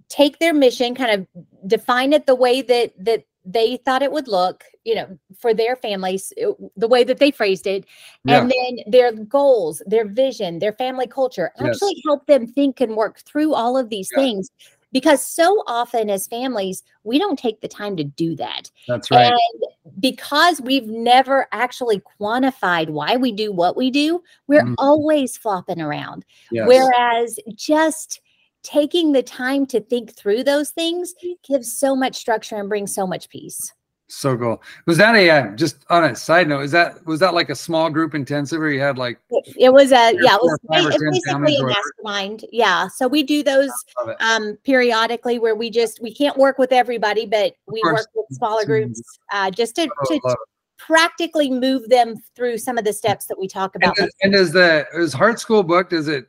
take their mission kind of define it the way that that they thought it would look, you know, for their families, uh, the way that they phrased it, yeah. and then their goals, their vision, their family culture, yes. actually help them think and work through all of these yeah. things. Because so often as families, we don't take the time to do that. That's right. And because we've never actually quantified why we do what we do, we're mm. always flopping around. Yes. Whereas just taking the time to think through those things gives so much structure and brings so much peace. So cool. Was that a uh, just on a side note? Is that was that like a small group intensive, or you had like? It, it was a yeah, it was basically a mastermind. Yeah, so we do those um, periodically where we just we can't work with everybody, but we work with smaller groups uh, just to, to practically move them through some of the steps that we talk about. And, and is the is Heart School book? Does it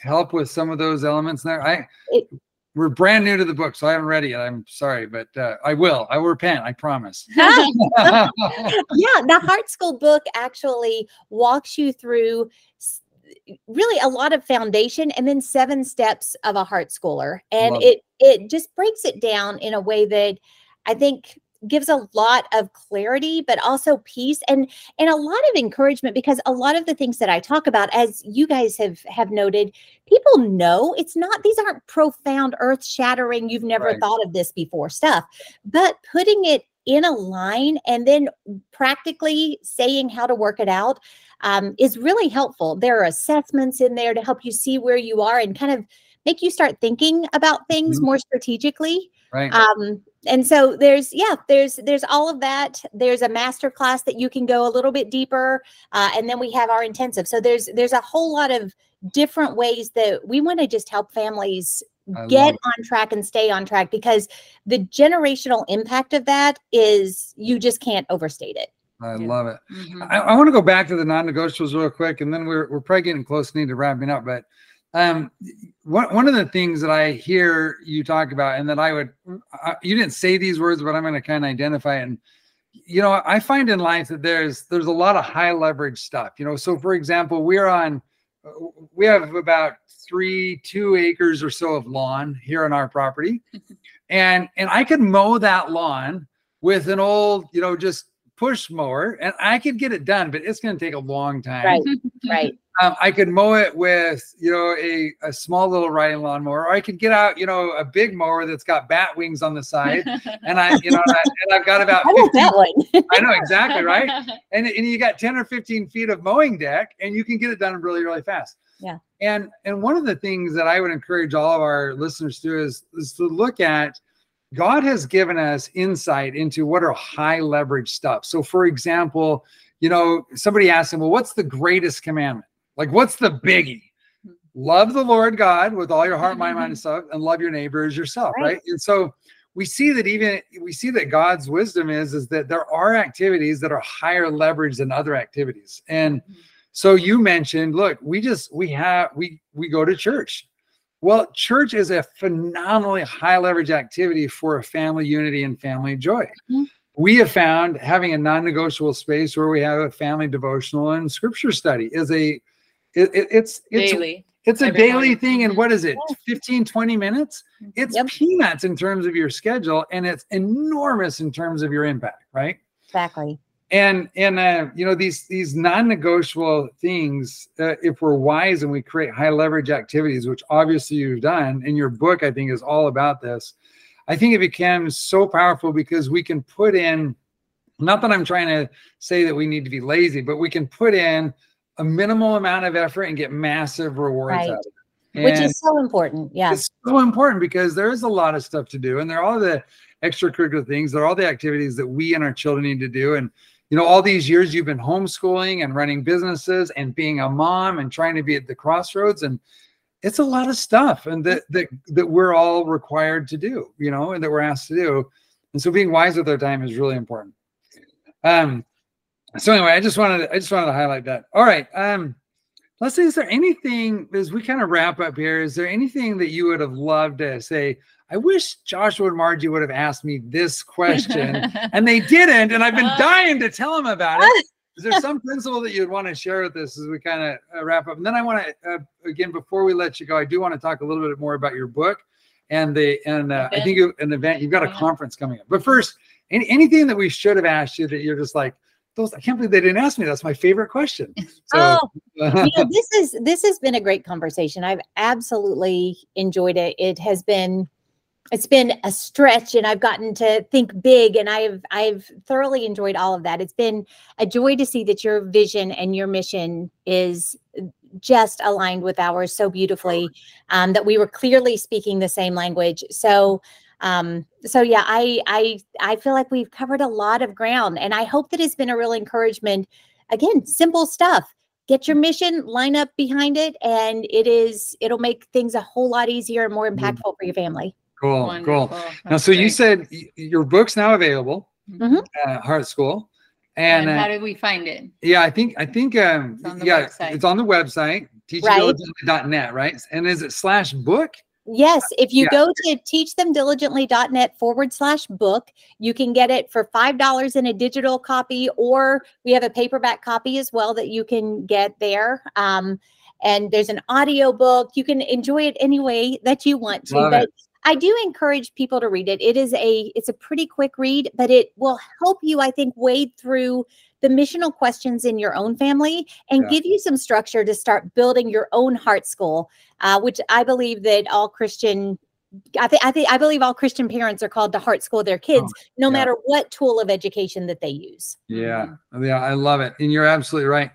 help with some of those elements there? I it, we're brand new to the book, so I haven't read it yet. I'm sorry, but uh, I will. I will repent. I promise. [laughs] yeah, [laughs] the Heart School book actually walks you through really a lot of foundation and then seven steps of a heart schooler, and Love it it just breaks it down in a way that I think gives a lot of clarity but also peace and and a lot of encouragement because a lot of the things that I talk about as you guys have have noted people know it's not these aren't profound earth shattering you've never right. thought of this before stuff but putting it in a line and then practically saying how to work it out um, is really helpful there are assessments in there to help you see where you are and kind of make you start thinking about things mm-hmm. more strategically right um and so there's yeah there's there's all of that there's a master class that you can go a little bit deeper uh, and then we have our intensive so there's there's a whole lot of different ways that we want to just help families I get on track and stay on track because the generational impact of that is you just can't overstate it I yeah. love it. Mm-hmm. I, I want to go back to the non-negotiables real quick, and then we're we're probably getting close to need to wrapping up. But um, one, one of the things that I hear you talk about, and that I would, I, you didn't say these words, but I'm going to kind of identify it. And, you know, I find in life that there's, there's a lot of high leverage stuff, you know, so for example, we're on, we have about three, two acres or so of lawn here on our property. [laughs] and, and I could mow that lawn with an old, you know, just push mower and I could get it done, but it's going to take a long time. Right. Right. [laughs] Um, I could mow it with, you know, a, a small little riding lawnmower, or I could get out, you know, a big mower that's got bat wings on the side. [laughs] And I, you know, and, I, and I've got about, 15, that one. [laughs] I know exactly. Right. And, and you got 10 or 15 feet of mowing deck and you can get it done really, really fast. Yeah. And, and one of the things that I would encourage all of our listeners to do is, is to look at, God has given us insight into what are high leverage stuff. So, for example, you know, somebody asked him, Well, what's the greatest commandment? Like, what's the biggie? Love the Lord God with all your heart, mind, mind, and [laughs] stuff, and love your neighbor as yourself, right. right? And so we see that even we see that God's wisdom is is that there are activities that are higher leverage than other activities. And mm-hmm. so you mentioned, look, we just we have we we go to church. Well, church is a phenomenally high leverage activity for a family unity and family joy. Mm-hmm we have found having a non-negotiable space where we have a family devotional and scripture study is a it, it, it's it's daily. It's a daily morning. thing. And what is it? 15, 20 minutes? It's yep. peanuts in terms of your schedule, and it's enormous in terms of your impact, right? Exactly. And and uh, you know these these non-negotiable things. Uh, if we're wise and we create high leverage activities, which obviously you've done, and your book I think is all about this. I think it becomes so powerful because we can put in not that I'm trying to say that we need to be lazy, but we can put in a minimal amount of effort and get massive rewards right. out of it. And Which is so important. Yeah. It's so important because there is a lot of stuff to do and there are all the extracurricular things, there are all the activities that we and our children need to do. And you know, all these years you've been homeschooling and running businesses and being a mom and trying to be at the crossroads and it's a lot of stuff and that that that we're all required to do, you know, and that we're asked to do. And so being wise with our time is really important. Um so anyway, I just wanted I just wanted to highlight that. All right. Um let's see, is there anything as we kind of wrap up here? Is there anything that you would have loved to say? I wish Joshua and Margie would have asked me this question [laughs] and they didn't, and I've been dying to tell them about it. [laughs] Is there some principle that you'd want to share with us as we kind of uh, wrap up? And then I want to, uh, again, before we let you go, I do want to talk a little bit more about your book and the and uh, I think you, an event. You've got a conference coming up. But first, any, anything that we should have asked you that you're just like, those I can't believe they didn't ask me. That's my favorite question. So, oh, [laughs] you know, this is this has been a great conversation. I've absolutely enjoyed it. It has been it's been a stretch and I've gotten to think big and I've I've thoroughly enjoyed all of that. It's been a joy to see that your vision and your mission is just aligned with ours so beautifully um, that we were clearly speaking the same language. So um, so yeah, I I I feel like we've covered a lot of ground and I hope that it's been a real encouragement. Again, simple stuff. Get your mission, line up behind it, and it is it'll make things a whole lot easier and more mm-hmm. impactful for your family. Cool, Wonderful. cool. Now, so great. you said your book's now available mm-hmm. at Heart School. And, and how uh, did we find it? Yeah, I think I think um it's yeah, website. it's on the website, teachdiligently.net, right. right? And is it slash book? Yes, if you yeah. go to teachthemdiligently.net forward slash book, you can get it for $5 in a digital copy, or we have a paperback copy as well that you can get there. Um, and there's an audio book. You can enjoy it any way that you want to. Love but it. I do encourage people to read it. It is a it's a pretty quick read, but it will help you, I think, wade through the missional questions in your own family and yeah. give you some structure to start building your own heart school, uh, which I believe that all Christian I think I think I believe all Christian parents are called to heart school their kids, oh, no yeah. matter what tool of education that they use. Yeah, mm-hmm. yeah, I love it, and you're absolutely right.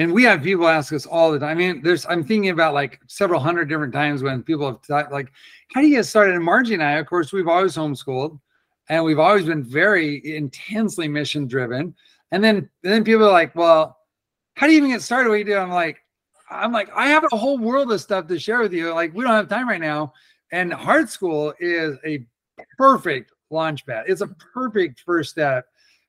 And we have people ask us all the time. I mean, there's I'm thinking about like several hundred different times when people have thought, like, how do you get started? And Margie and I, of course, we've always homeschooled, and we've always been very intensely mission driven. And then and then people are like, well, how do you even get started? What do you do? I'm like, I'm like, I have a whole world of stuff to share with you. Like, we don't have time right now and Heart School is a perfect launch pad. It's a perfect first step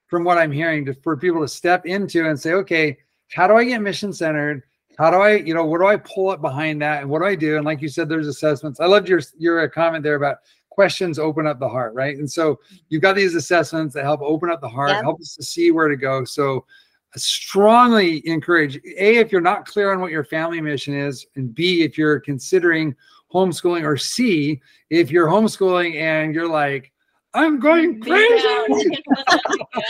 from what I'm hearing to, for people to step into and say, okay, how do I get mission centered? How do I, you know, what do I pull up behind that? And what do I do? And like you said, there's assessments. I loved your your uh, comment there about questions open up the heart, right? And so mm-hmm. you've got these assessments that help open up the heart, yep. help us to see where to go. So I strongly encourage A, if you're not clear on what your family mission is, and B, if you're considering homeschooling, or C, if you're homeschooling and you're like, I'm going crazy. [laughs]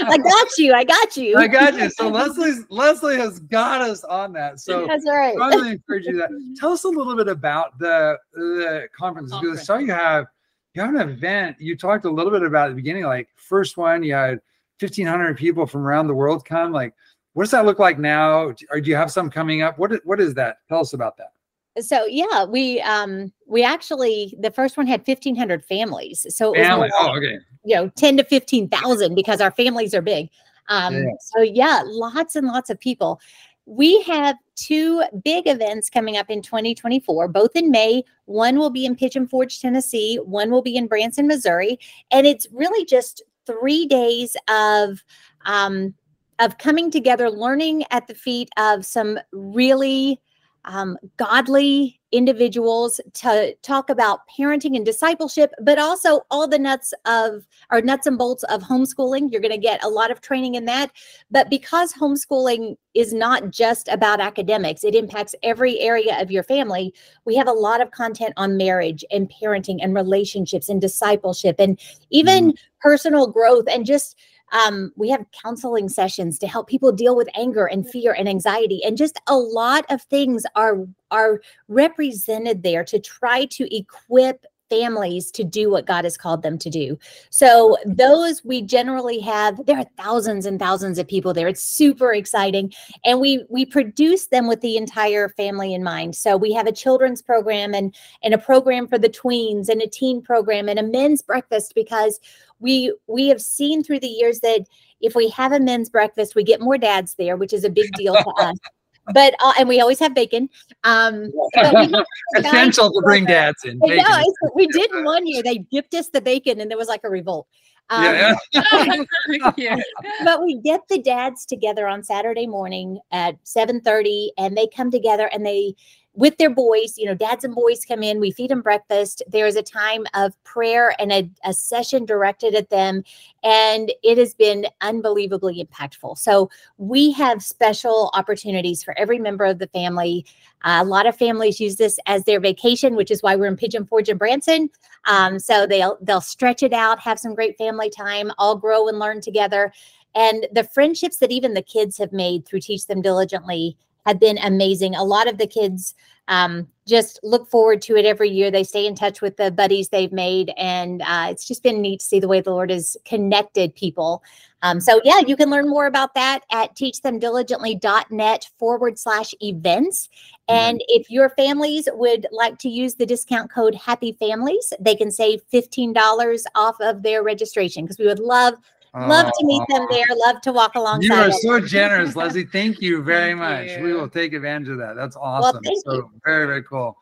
I got you. I got you. I got you. So Leslie's Leslie has got us on that. So that's right. I really encourage you that. [laughs] Tell us a little bit about the the conference. Because I saw you have you have an event. You talked a little bit about at the beginning, like first one, you had 1,500 people from around the world come. Like, what does that look like now? Or do you have some coming up? What what is that? Tell us about that so yeah we um we actually the first one had 1500 families so Family. oh, okay. you know 10 to 15,000 because our families are big um yeah. so yeah lots and lots of people we have two big events coming up in 2024 both in may one will be in pigeon forge tennessee one will be in branson missouri and it's really just three days of um of coming together learning at the feet of some really um, godly individuals to talk about parenting and discipleship, but also all the nuts of or nuts and bolts of homeschooling. You're going to get a lot of training in that. But because homeschooling is not just about academics, it impacts every area of your family. We have a lot of content on marriage and parenting and relationships and discipleship and even mm-hmm. personal growth and just um, we have counseling sessions to help people deal with anger and fear and anxiety, and just a lot of things are are represented there to try to equip families to do what God has called them to do. So those we generally have there are thousands and thousands of people there. It's super exciting and we we produce them with the entire family in mind. So we have a children's program and and a program for the tweens and a teen program and a men's breakfast because we we have seen through the years that if we have a men's breakfast, we get more dads there, which is a big deal to us [laughs] but uh, and we always have bacon. Um, [laughs] essential to bring dads in. Bacon. Know, we did one year. They dipped us the bacon, and there was like a revolt. Um, yeah. [laughs] [laughs] but we get the dads together on Saturday morning at seven thirty, and they come together and they with their boys. You know, dads and boys come in, we feed them breakfast. There is a time of prayer and a, a session directed at them. And it has been unbelievably impactful. So we have special opportunities for every member of the family. Uh, a lot of families use this as their vacation, which is why we're in Pigeon Forge and Branson. Um, so they'll they'll stretch it out, have some great family time, all grow and learn together. And the friendships that even the kids have made through Teach Them Diligently have been amazing. A lot of the kids um, just look forward to it every year. They stay in touch with the buddies they've made, and uh, it's just been neat to see the way the Lord has connected people. Um, so, yeah, you can learn more about that at teachthemdiligently.net forward slash events. And mm-hmm. if your families would like to use the discount code Happy Families, they can save $15 off of their registration because we would love Love to meet them there. Love to walk alongside. You are so [laughs] generous, Leslie. Thank you very much. You. We will take advantage of that. That's awesome. Well, so you. very, very cool.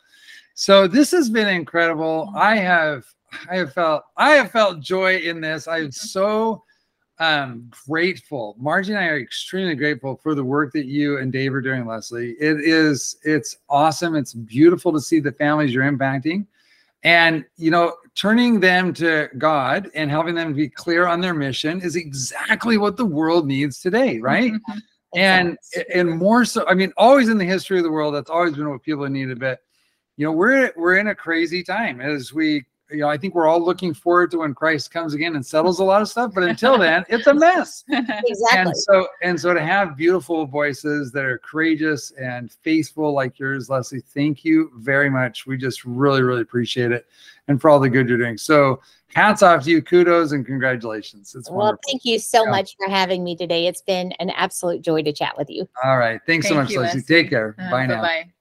So this has been incredible. I have I have felt I have felt joy in this. I'm so um grateful. Margie and I are extremely grateful for the work that you and Dave are doing, Leslie. It is it's awesome. It's beautiful to see the families you're impacting. And you know, turning them to God and helping them be clear on their mission is exactly what the world needs today, right? Mm-hmm. And and more so, I mean, always in the history of the world, that's always been what people needed. But you know, we're we're in a crazy time as we you know, I think we're all looking forward to when Christ comes again and settles a lot of stuff. But until then, it's a mess. [laughs] Exactly. And so, and so to have beautiful voices that are courageous and faithful like yours, Leslie, thank you very much. We just really, really appreciate it, and for all the good you're doing. So, hats off to you, kudos and congratulations. It's well, wonderful. thank you so yeah. much for having me today. It's been an absolute joy to chat with you. All right, thanks thank so much, you, Leslie. Leslie. Take care. Uh, bye now. Bye.